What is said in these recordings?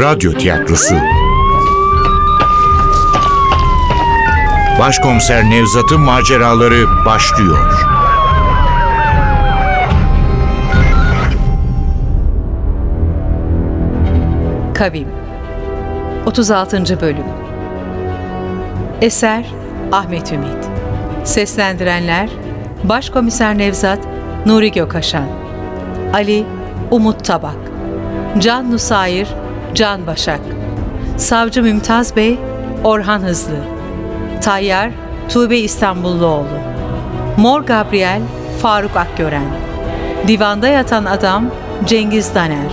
Radyo Tiyatrosu. Başkomiser Nevzat'ın maceraları başlıyor. Kavim. 36. Bölüm. Eser Ahmet Ümit. Seslendirenler Başkomiser Nevzat Nuri Gökaşan Ali Umut Tabak. Can Nusayir Can Başak. Savcı Mümtaz Bey Orhan Hızlı. Tayyar Tuğbe İstanbulluoğlu. Mor Gabriel Faruk Akgören. Divanda yatan adam Cengiz Daner.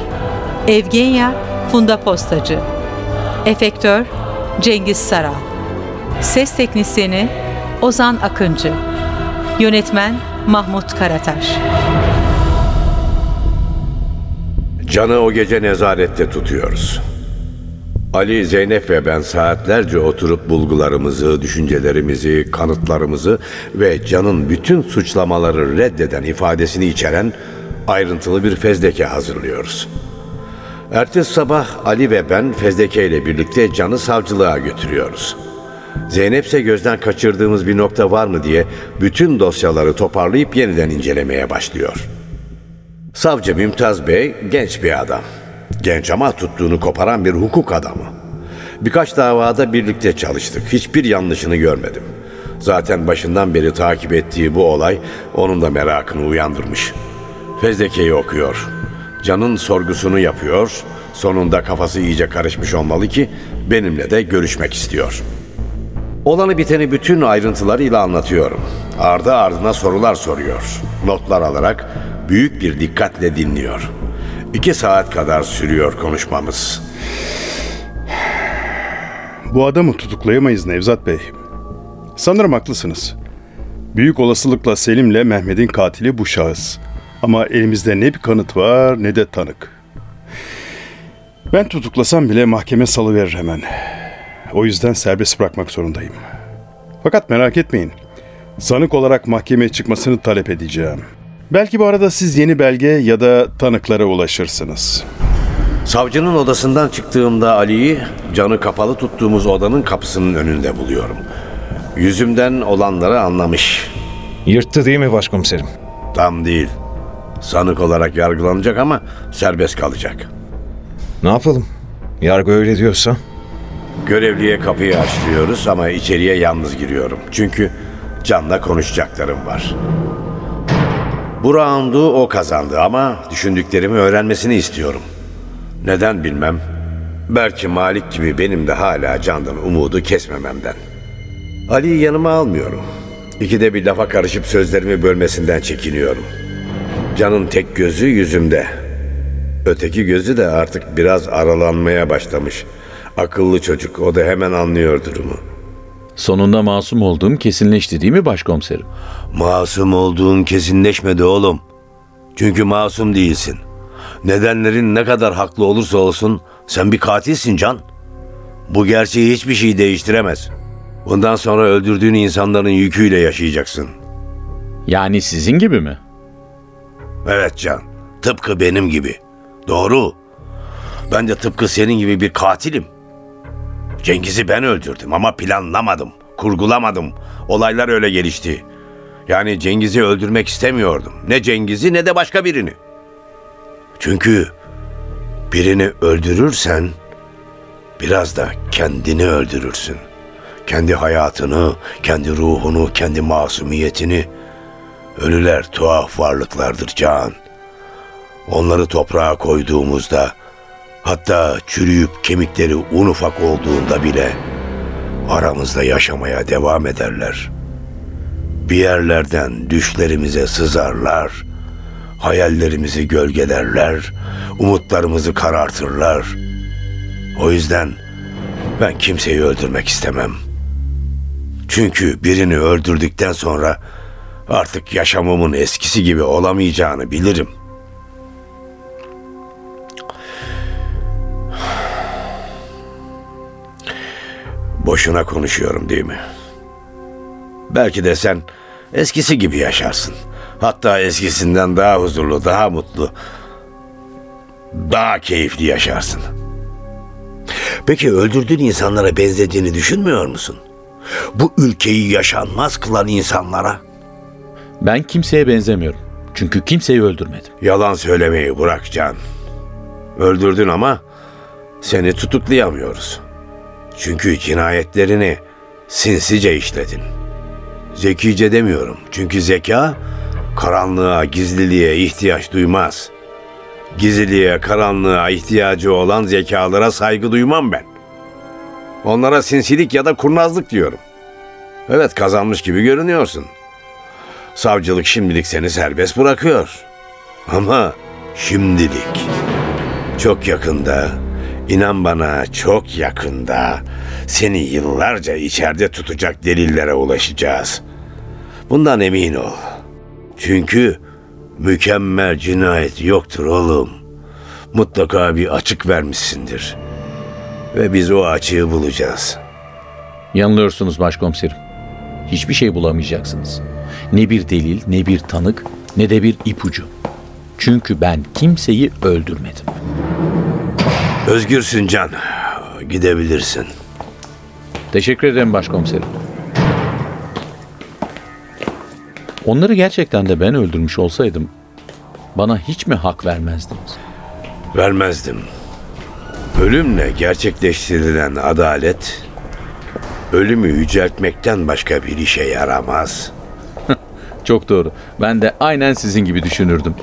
Evgenya Funda Postacı. Efektör Cengiz Saral. Ses Teknisyeni Ozan Akıncı. Yönetmen Mahmut Karataş Can'ı o gece nezarette tutuyoruz. Ali, Zeynep ve ben saatlerce oturup bulgularımızı, düşüncelerimizi, kanıtlarımızı ve Can'ın bütün suçlamaları reddeden ifadesini içeren ayrıntılı bir fezleke hazırlıyoruz. Ertesi sabah Ali ve ben fezleke ile birlikte Can'ı savcılığa götürüyoruz. Zeynep ise gözden kaçırdığımız bir nokta var mı diye bütün dosyaları toparlayıp yeniden incelemeye başlıyor. Savcı Mümtaz Bey genç bir adam. Genç ama tuttuğunu koparan bir hukuk adamı. Birkaç davada birlikte çalıştık. Hiçbir yanlışını görmedim. Zaten başından beri takip ettiği bu olay onun da merakını uyandırmış. Fezlekeyi okuyor. Can'ın sorgusunu yapıyor. Sonunda kafası iyice karışmış olmalı ki benimle de görüşmek istiyor. Olanı biteni bütün ayrıntılarıyla anlatıyorum. Ardı ardına sorular soruyor. Notlar alarak büyük bir dikkatle dinliyor. İki saat kadar sürüyor konuşmamız. Bu adamı tutuklayamayız Nevzat Bey. Sanırım haklısınız. Büyük olasılıkla Selim'le Mehmet'in katili bu şahıs. Ama elimizde ne bir kanıt var ne de tanık. Ben tutuklasam bile mahkeme salıverir hemen. O yüzden serbest bırakmak zorundayım. Fakat merak etmeyin. Sanık olarak mahkemeye çıkmasını talep edeceğim. Belki bu arada siz yeni belge ya da tanıklara ulaşırsınız. Savcının odasından çıktığımda Ali'yi canı kapalı tuttuğumuz odanın kapısının önünde buluyorum. Yüzümden olanları anlamış. Yırttı değil mi başkomiserim? Tam değil. Sanık olarak yargılanacak ama serbest kalacak. Ne yapalım? Yargı öyle diyorsa. Görevliye kapıyı açtırıyoruz ama içeriye yalnız giriyorum. Çünkü Can'la konuşacaklarım var. Bu roundu o kazandı ama düşündüklerimi öğrenmesini istiyorum. Neden bilmem. Belki Malik gibi benim de hala Can'dan umudu kesmememden. Ali'yi yanıma almıyorum. İkide bir lafa karışıp sözlerimi bölmesinden çekiniyorum. Can'ın tek gözü yüzümde. Öteki gözü de artık biraz aralanmaya başlamış. Akıllı çocuk, o da hemen anlıyor durumu. Sonunda masum olduğum kesinleşti değil mi başkomiserim? Masum olduğun kesinleşmedi oğlum. Çünkü masum değilsin. Nedenlerin ne kadar haklı olursa olsun sen bir katilsin Can. Bu gerçeği hiçbir şey değiştiremez. Bundan sonra öldürdüğün insanların yüküyle yaşayacaksın. Yani sizin gibi mi? Evet Can. Tıpkı benim gibi. Doğru. Ben de tıpkı senin gibi bir katilim. Cengiz'i ben öldürdüm ama planlamadım, kurgulamadım. Olaylar öyle gelişti. Yani Cengiz'i öldürmek istemiyordum. Ne Cengiz'i ne de başka birini. Çünkü birini öldürürsen biraz da kendini öldürürsün. Kendi hayatını, kendi ruhunu, kendi masumiyetini. Ölüler tuhaf varlıklardır Can. Onları toprağa koyduğumuzda hatta çürüyüp kemikleri un ufak olduğunda bile aramızda yaşamaya devam ederler. Bir yerlerden düşlerimize sızarlar, hayallerimizi gölgelerler, umutlarımızı karartırlar. O yüzden ben kimseyi öldürmek istemem. Çünkü birini öldürdükten sonra artık yaşamımın eskisi gibi olamayacağını bilirim. Boşuna konuşuyorum değil mi? Belki de sen eskisi gibi yaşarsın. Hatta eskisinden daha huzurlu, daha mutlu, daha keyifli yaşarsın. Peki öldürdüğün insanlara benzediğini düşünmüyor musun? Bu ülkeyi yaşanmaz kılan insanlara. Ben kimseye benzemiyorum. Çünkü kimseyi öldürmedim. Yalan söylemeyi bırak Can. Öldürdün ama seni tutuklayamıyoruz. Çünkü cinayetlerini sinsice işledin. Zekice demiyorum. Çünkü zeka karanlığa, gizliliğe ihtiyaç duymaz. Gizliliğe, karanlığa ihtiyacı olan zekalara saygı duymam ben. Onlara sinsilik ya da kurnazlık diyorum. Evet kazanmış gibi görünüyorsun. Savcılık şimdilik seni serbest bırakıyor. Ama şimdilik. Çok yakında, inan bana çok yakında seni yıllarca içeride tutacak delillere ulaşacağız. Bundan emin ol. Çünkü mükemmel cinayet yoktur oğlum. Mutlaka bir açık vermişsindir. Ve biz o açığı bulacağız. Yanılıyorsunuz başkomiserim. Hiçbir şey bulamayacaksınız. Ne bir delil, ne bir tanık, ne de bir ipucu. Çünkü ben kimseyi öldürmedim. Özgürsün Can. Gidebilirsin. Teşekkür ederim başkomiserim. Onları gerçekten de ben öldürmüş olsaydım bana hiç mi hak vermezdiniz? Vermezdim. Ölümle gerçekleştirilen adalet ölümü yüceltmekten başka bir işe yaramaz. Çok doğru. Ben de aynen sizin gibi düşünürdüm.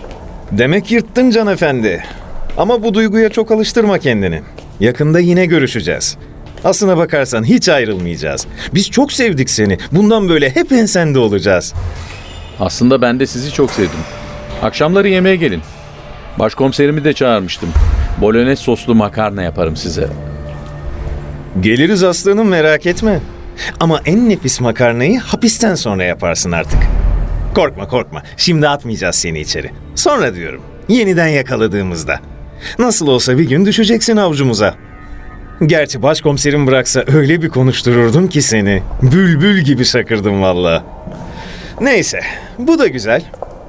Demek yırttın Can Efendi. Ama bu duyguya çok alıştırma kendini. Yakında yine görüşeceğiz. Aslına bakarsan hiç ayrılmayacağız. Biz çok sevdik seni. Bundan böyle hep ensende olacağız. Aslında ben de sizi çok sevdim. Akşamları yemeğe gelin. Başkomiserimi de çağırmıştım. Bolognese soslu makarna yaparım size. Geliriz aslanım merak etme. Ama en nefis makarnayı hapisten sonra yaparsın artık. Korkma korkma. Şimdi atmayacağız seni içeri. Sonra diyorum. Yeniden yakaladığımızda. Nasıl olsa bir gün düşeceksin avcumuza. Gerçi başkomiserim bıraksa öyle bir konuştururdum ki seni. Bülbül gibi şakırdım valla. Neyse, bu da güzel.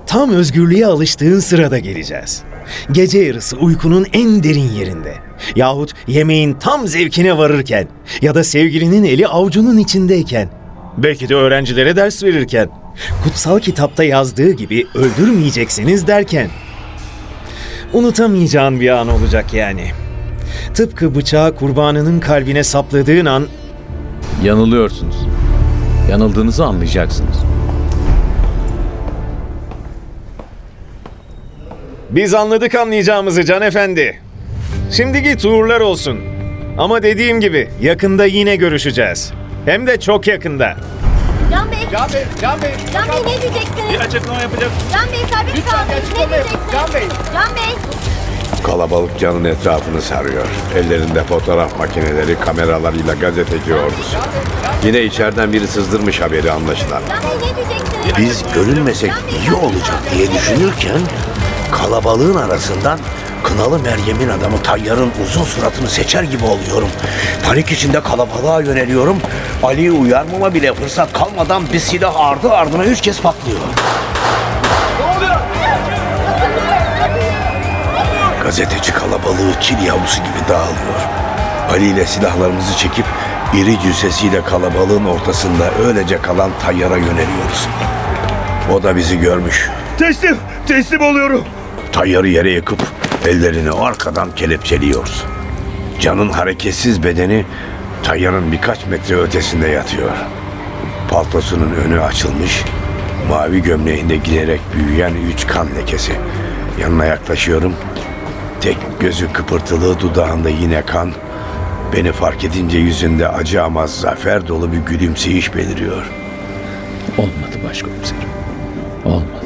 Tam özgürlüğe alıştığın sırada geleceğiz. Gece yarısı uykunun en derin yerinde. Yahut yemeğin tam zevkine varırken. Ya da sevgilinin eli avucunun içindeyken. Belki de öğrencilere ders verirken. Kutsal kitapta yazdığı gibi öldürmeyeceksiniz derken. Unutamayacağın bir an olacak yani. Tıpkı bıçağı kurbanının kalbine sapladığın an Yanılıyorsunuz. Yanıldığınızı anlayacaksınız. Biz anladık anlayacağımızı Can Efendi. Şimdi git uğurlar olsun. Ama dediğim gibi yakında yine görüşeceğiz. Hem de çok yakında. Can Bey. Can Bey, Can Bey. Can Bey ne diyeceksiniz? Bir açıklama yapacak. Can Bey serbest kaldınız. Ne diyeceksiniz? Can Bey. Can Bey. Kalabalık Can'ın etrafını sarıyor. Ellerinde fotoğraf makineleri, kameralarıyla gazeteci ordusu. Yine içeriden biri sızdırmış haberi anlaşılan. Biz görünmesek iyi olacak diye düşünürken kalabalığın arasından Kınalı Meryem'in adamı Tayyar'ın uzun suratını seçer gibi oluyorum. Panik içinde kalabalığa yöneliyorum. Ali'yi uyarmama bile fırsat kalmadan bir silah ardı ardına üç kez patlıyor. Gazeteci kalabalığı çil yavrusu gibi dağılıyor. Ali ile silahlarımızı çekip iri cüssesiyle kalabalığın ortasında öylece kalan Tayyar'a yöneliyoruz. O da bizi görmüş. Teslim, teslim oluyorum. Tayyarı yere yıkıp ellerini arkadan kelepçeliyoruz. Can'ın hareketsiz bedeni Tayyar'ın birkaç metre ötesinde yatıyor. Paltosunun önü açılmış, mavi gömleğinde giderek büyüyen üç kan lekesi. Yanına yaklaşıyorum. Tek gözü kıpırtılı, dudağında yine kan. Beni fark edince yüzünde acı ama zafer dolu bir gülümseyiş beliriyor. Olmadı başkomiserim. Olmadı.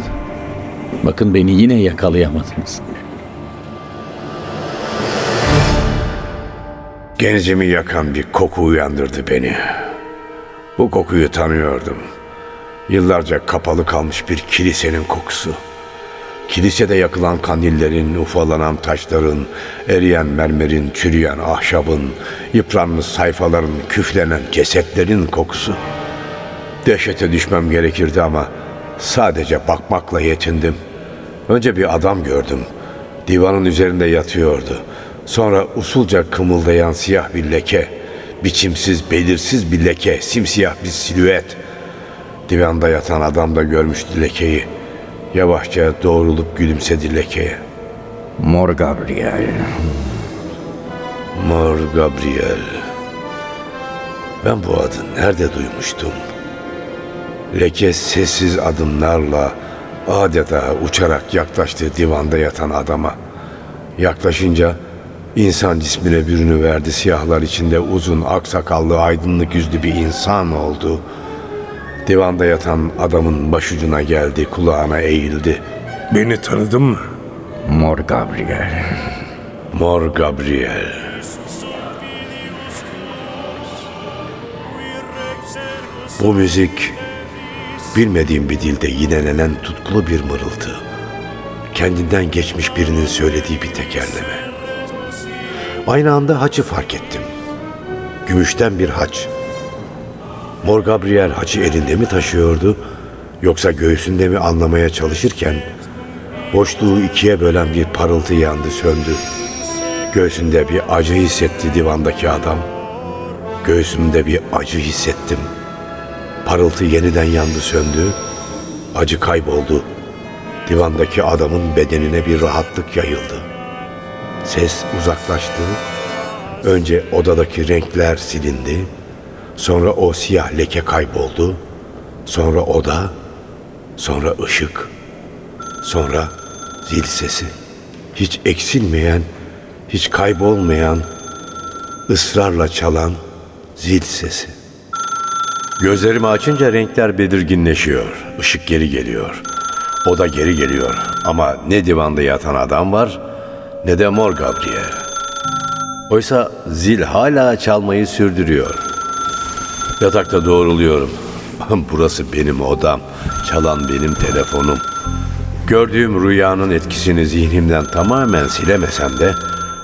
Bakın beni yine yakalayamadınız. Genzimi yakan bir koku uyandırdı beni. Bu kokuyu tanıyordum. Yıllarca kapalı kalmış bir kilisenin kokusu. Kilisede yakılan kandillerin, ufalanan taşların, eriyen mermerin, çürüyen ahşabın, yıpranmış sayfaların, küflenen cesetlerin kokusu. Dehşete düşmem gerekirdi ama sadece bakmakla yetindim. Önce bir adam gördüm. Divanın üzerinde yatıyordu. Sonra usulca kımıldayan siyah bir leke, biçimsiz, belirsiz bir leke, simsiyah bir silüet. Divanda yatan adam da görmüştü lekeyi. Yavaşça doğrulup gülümsedi lekeye. Mor Gabriel. Mor Gabriel. Ben bu adı nerede duymuştum? Leke sessiz adımlarla adeta uçarak yaklaştı divanda yatan adama. Yaklaşınca insan cismine bürünüverdi siyahlar içinde uzun aksakallı aydınlık yüzlü bir insan oldu. Divanda yatan adamın başucuna geldi kulağına eğildi. Beni tanıdın mı? Mor Gabriel. Mor Gabriel. Bu müzik bilmediğim bir dilde yinelenen tutkulu bir mırıltı. Kendinden geçmiş birinin söylediği bir tekerleme. Aynı anda haçı fark ettim. Gümüşten bir haç. Mor Gabriel haçı elinde mi taşıyordu yoksa göğsünde mi anlamaya çalışırken boşluğu ikiye bölen bir parıltı yandı söndü. Göğsünde bir acı hissetti divandaki adam. Göğsümde bir acı hissettim. Parıltı yeniden yandı söndü. Acı kayboldu. Divandaki adamın bedenine bir rahatlık yayıldı. Ses uzaklaştı. Önce odadaki renkler silindi. Sonra o siyah leke kayboldu. Sonra oda, sonra ışık, sonra zil sesi. Hiç eksilmeyen, hiç kaybolmayan, ısrarla çalan zil sesi. Gözlerimi açınca renkler belirginleşiyor. Işık geri geliyor. O da geri geliyor. Ama ne divanda yatan adam var ne de Mor Gabriel. Oysa zil hala çalmayı sürdürüyor. Yatakta doğruluyorum. Burası benim odam. Çalan benim telefonum. Gördüğüm rüyanın etkisini zihnimden tamamen silemesem de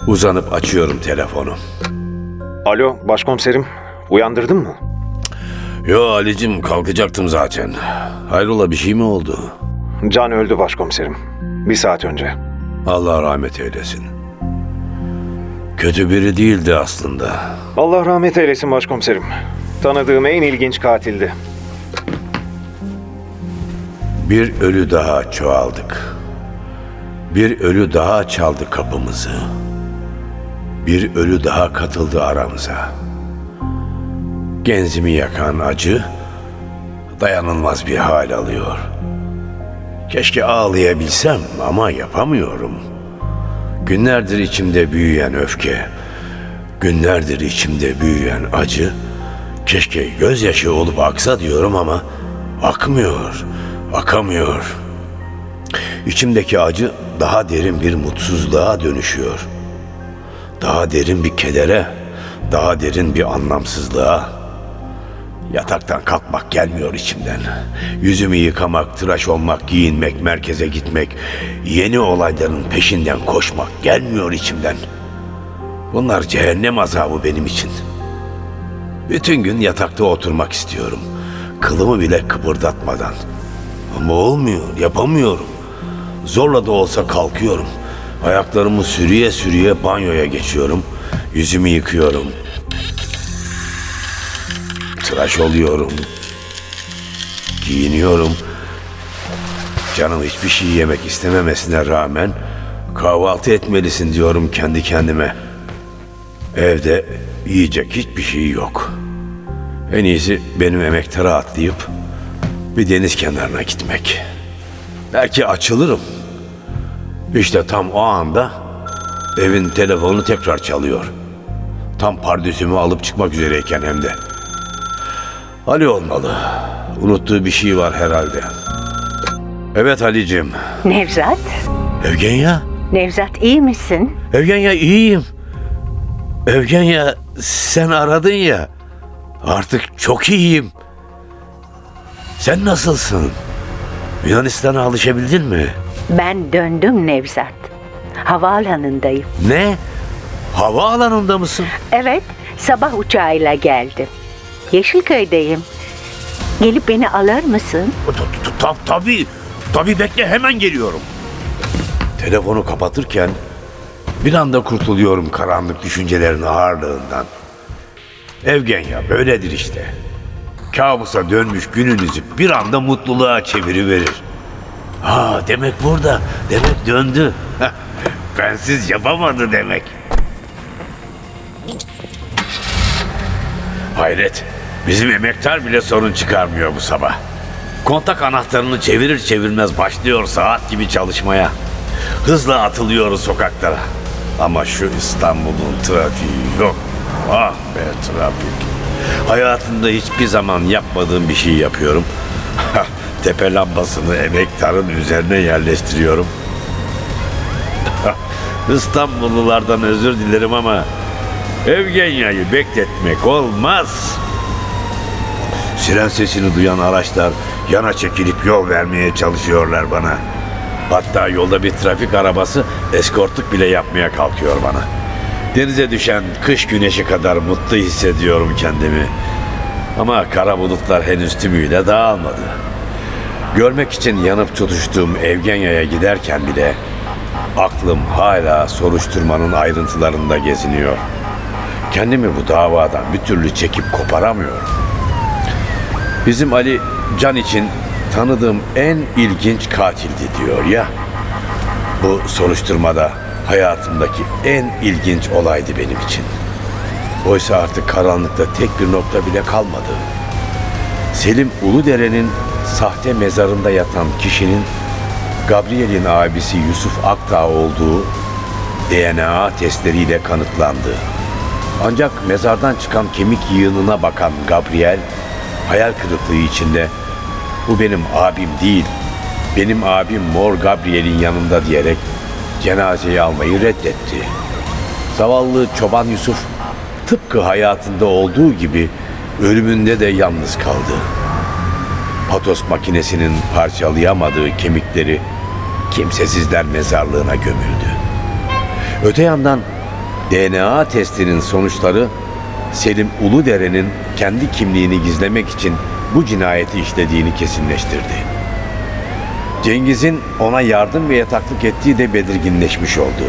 uzanıp açıyorum telefonu. Alo başkomiserim. Uyandırdın mı? Yo Ali'cim kalkacaktım zaten. Hayrola bir şey mi oldu? Can öldü başkomiserim. Bir saat önce. Allah rahmet eylesin. Kötü biri değildi aslında. Allah rahmet eylesin başkomiserim. Tanıdığım en ilginç katildi. Bir ölü daha çoğaldık. Bir ölü daha çaldı kapımızı. Bir ölü daha katıldı aramıza. Genzimi yakan acı dayanılmaz bir hal alıyor. Keşke ağlayabilsem ama yapamıyorum. Günlerdir içimde büyüyen öfke, günlerdir içimde büyüyen acı, keşke gözyaşı olup aksa diyorum ama akmıyor, akamıyor. İçimdeki acı daha derin bir mutsuzluğa dönüşüyor. Daha derin bir kedere, daha derin bir anlamsızlığa. Yataktan kalkmak gelmiyor içimden. Yüzümü yıkamak, tıraş olmak, giyinmek, merkeze gitmek, yeni olayların peşinden koşmak gelmiyor içimden. Bunlar cehennem azabı benim için. Bütün gün yatakta oturmak istiyorum. Kılımı bile kıpırdatmadan. Ama olmuyor, yapamıyorum. Zorla da olsa kalkıyorum. Ayaklarımı sürüye sürüye banyoya geçiyorum. Yüzümü yıkıyorum. Tıraş oluyorum. Giyiniyorum. Canım hiçbir şey yemek istememesine rağmen kahvaltı etmelisin diyorum kendi kendime. Evde yiyecek hiçbir şey yok. En iyisi benim emektara atlayıp bir deniz kenarına gitmek. Belki açılırım. İşte tam o anda evin telefonu tekrar çalıyor. Tam pardüsümü alıp çıkmak üzereyken hem de. Ali olmalı. Unuttuğu bir şey var herhalde. Evet Ali'cim. Nevzat, Evgenya? Nevzat iyi misin? Evgenya iyiyim. Evgenya sen aradın ya. Artık çok iyiyim. Sen nasılsın? Yunanistan'a alışabildin mi? Ben döndüm Nevzat. Havaalanındayım. Ne? Havaalanında mısın? Evet, sabah uçağıyla geldim. Yeşilköy'deyim. Gelip beni alır mısın? Ta- ta- ta- Tabii. Tabii bekle hemen geliyorum. Telefonu kapatırken Bir anda kurtuluyorum karanlık düşüncelerin ağırlığından. Evgenya böyledir işte. Kabusa dönmüş gününüzü bir anda mutluluğa çeviriverir. Ha demek burada. Demek döndü. Bensiz yapamadı demek. Hayret. Bizim emektar bile sorun çıkarmıyor bu sabah. Kontak anahtarını çevirir çevirmez başlıyor saat gibi çalışmaya. Hızla atılıyoruz sokaklara. Ama şu İstanbul'un trafiği yok. Ah be trafik. Hayatımda hiçbir zaman yapmadığım bir şey yapıyorum. Tepe lambasını emektarın üzerine yerleştiriyorum. İstanbullulardan özür dilerim ama Evgenya'yı bekletmek olmaz. Siren sesini duyan araçlar yana çekilip yol vermeye çalışıyorlar bana. Hatta yolda bir trafik arabası eskortluk bile yapmaya kalkıyor bana. Denize düşen kış güneşi kadar mutlu hissediyorum kendimi. Ama kara bulutlar henüz tümüyle dağılmadı. Görmek için yanıp tutuştuğum Evgenya'ya giderken bile aklım hala soruşturmanın ayrıntılarında geziniyor. Kendimi bu davadan bir türlü çekip koparamıyorum. Bizim Ali Can için tanıdığım en ilginç katildi diyor ya. Bu soruşturmada hayatımdaki en ilginç olaydı benim için. Oysa artık karanlıkta tek bir nokta bile kalmadı. Selim Uludere'nin sahte mezarında yatan kişinin Gabriel'in abisi Yusuf Akdağ olduğu DNA testleriyle kanıtlandı. Ancak mezardan çıkan kemik yığınına bakan Gabriel hayal kırıklığı içinde bu benim abim değil, benim abim Mor Gabriel'in yanında diyerek cenazeyi almayı reddetti. Zavallı çoban Yusuf tıpkı hayatında olduğu gibi ölümünde de yalnız kaldı. Patos makinesinin parçalayamadığı kemikleri kimsesizler mezarlığına gömüldü. Öte yandan DNA testinin sonuçları Selim Uludere'nin kendi kimliğini gizlemek için bu cinayeti işlediğini kesinleştirdi. Cengiz'in ona yardım ve yataklık ettiği de belirginleşmiş oldu.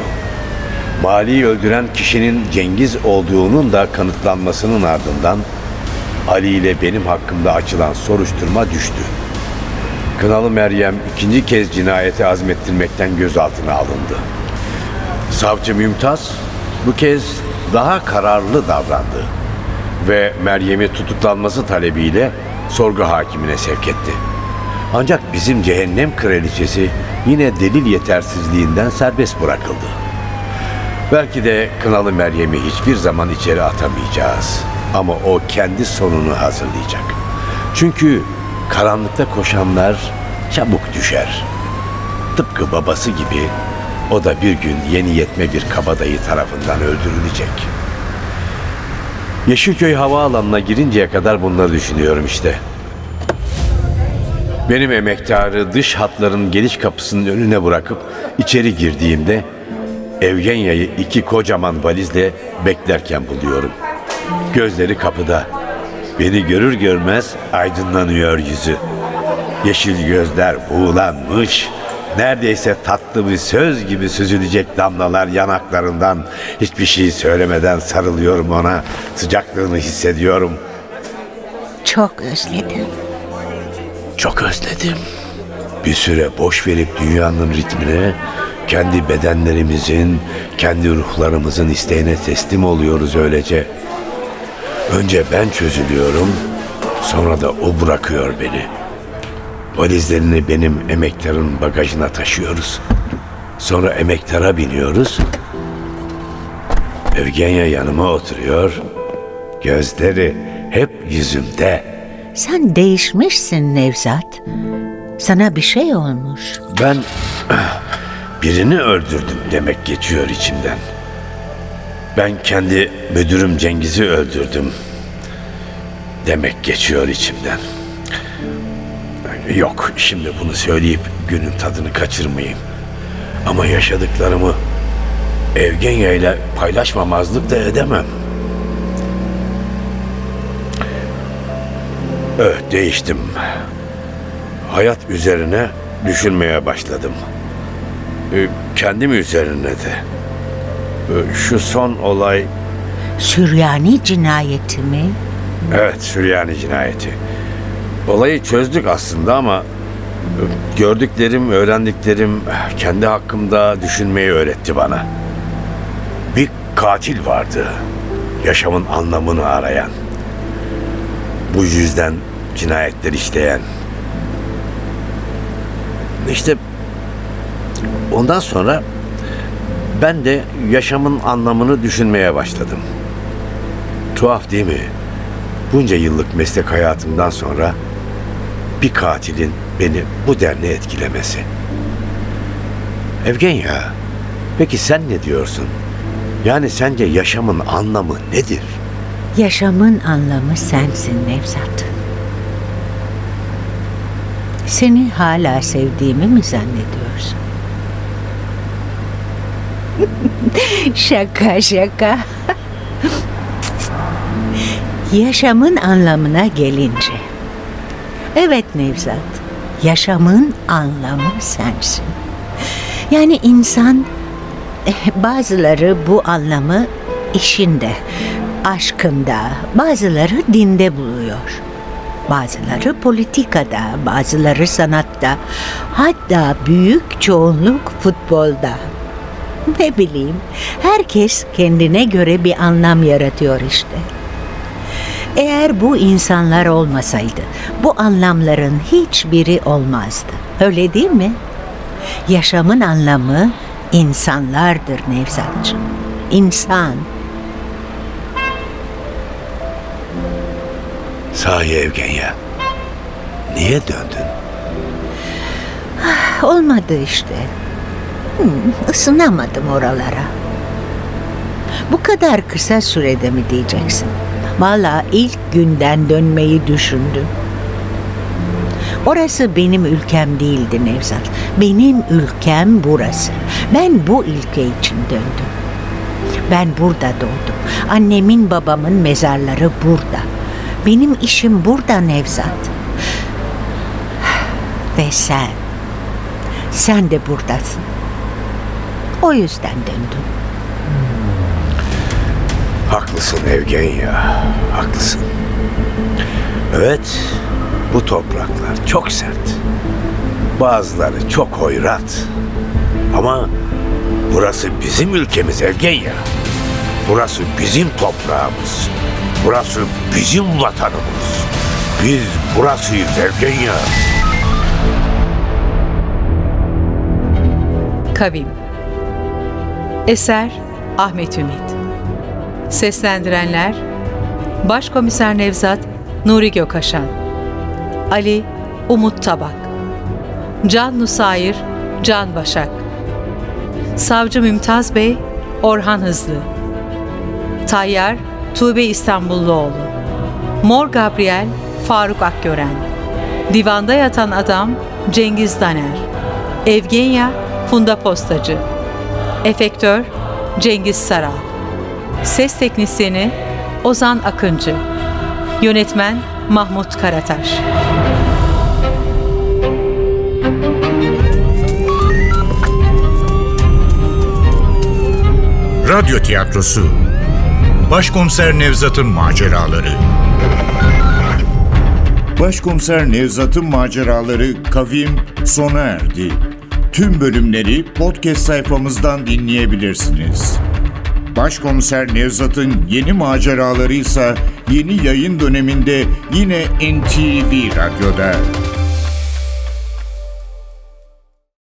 Mali'yi öldüren kişinin Cengiz olduğunun da kanıtlanmasının ardından Ali ile benim hakkımda açılan soruşturma düştü. Kınalı Meryem ikinci kez cinayeti azmettirmekten gözaltına alındı. Savcı Mümtaz bu kez daha kararlı davrandı ve Meryem'i tutuklanması talebiyle sorgu hakimine sevk etti. Ancak bizim cehennem kraliçesi yine delil yetersizliğinden serbest bırakıldı. Belki de Kınalı Meryem'i hiçbir zaman içeri atamayacağız. Ama o kendi sonunu hazırlayacak. Çünkü karanlıkta koşanlar çabuk düşer. Tıpkı babası gibi o da bir gün yeni yetme bir kabadayı tarafından öldürülecek. Yeşilköy havaalanına girinceye kadar bunları düşünüyorum işte. Benim emektarı dış hatların geliş kapısının önüne bırakıp içeri girdiğimde Evgenya'yı iki kocaman valizle beklerken buluyorum. Gözleri kapıda. Beni görür görmez aydınlanıyor yüzü. Yeşil gözler buğulanmış. Neredeyse tatlı bir söz gibi süzülecek damlalar yanaklarından. Hiçbir şey söylemeden sarılıyorum ona. Sıcaklığını hissediyorum. Çok özledim. Çok özledim. Bir süre boş verip dünyanın ritmine, kendi bedenlerimizin, kendi ruhlarımızın isteğine teslim oluyoruz öylece. Önce ben çözülüyorum, sonra da o bırakıyor beni. Valizlerini benim emektarın bagajına taşıyoruz. Sonra emektara biniyoruz. Evgenya yanıma oturuyor. Gözleri hep yüzümde. Sen değişmişsin Nevzat. Sana bir şey olmuş. Ben birini öldürdüm demek geçiyor içimden. Ben kendi müdürüm Cengiz'i öldürdüm demek geçiyor içimden. Yok şimdi bunu söyleyip günün tadını kaçırmayayım. Ama yaşadıklarımı Evgenya ile paylaşmamazlık da edemem. Evet değiştim. Hayat üzerine düşünmeye başladım. Ee, Kendim üzerine de. Ee, Şu son olay, Süryani cinayeti mi? evet Süryani cinayeti. Olayı çözdük aslında ama e, gördüklerim, öğrendiklerim kendi hakkımda düşünmeyi öğretti bana. Bir katil vardı. Yaşamın anlamını arayan. Bu yüzden cinayetler işleyen. İşte ondan sonra ben de yaşamın anlamını düşünmeye başladım. Tuhaf değil mi? Bunca yıllık meslek hayatımdan sonra bir katilin beni bu denli etkilemesi. Evgenya, peki sen ne diyorsun? Yani sence yaşamın anlamı nedir? Yaşamın anlamı sensin Nevzat. Seni hala sevdiğimi mi zannediyorsun? şaka şaka. Yaşamın anlamına gelince. Evet Nevzat, yaşamın anlamı sensin. Yani insan eh, bazıları bu anlamı işinde, aşkında, bazıları dinde buluyor. Bazıları politikada, bazıları sanatta, hatta büyük çoğunluk futbolda. Ne bileyim, herkes kendine göre bir anlam yaratıyor işte. Eğer bu insanlar olmasaydı, bu anlamların hiçbiri olmazdı. Öyle değil mi? Yaşamın anlamı insanlardır Nevzatçığım. İnsan. Sahi Evgenya. Niye döndün? Olmadı işte. Hmm, ısınamadım oralara. Bu kadar kısa sürede mi diyeceksin? Valla ilk günden dönmeyi düşündüm. Orası benim ülkem değildi Nevzat. Benim ülkem burası. Ben bu ülke için döndüm. Ben burada doğdum. Annemin babamın mezarları burada. Benim işim burada Nevzat. Ve sen, sen de buradasın. O yüzden döndüm. Haklısın Evgenya, haklısın. Evet, bu topraklar çok sert. Bazıları çok hoyrat. Ama burası bizim ülkemiz Evgenya. Burası bizim toprağımız. Burası bizim vatanımız. Biz burasıyız Evgenya. Kavim Eser Ahmet Ümit Seslendirenler Başkomiser Nevzat Nuri Gökaşan Ali Umut Tabak Can Nusayir Can Başak Savcı Mümtaz Bey Orhan Hızlı Tayyar Tuğbe İstanbulluoğlu Mor Gabriel Faruk Akgören Divanda yatan adam Cengiz Daner Evgenya Funda Postacı Efektör Cengiz Saral Ses Teknisyeni Ozan Akıncı Yönetmen Mahmut Karataş Radyo tiyatrosu Başkomiser Nevzat'ın maceraları Başkomiser Nevzat'ın maceraları Kavim sona erdi. Tüm bölümleri podcast sayfamızdan dinleyebilirsiniz. Başkomiser Nevzat'ın yeni maceraları ise yeni yayın döneminde yine NTV Radyo'da.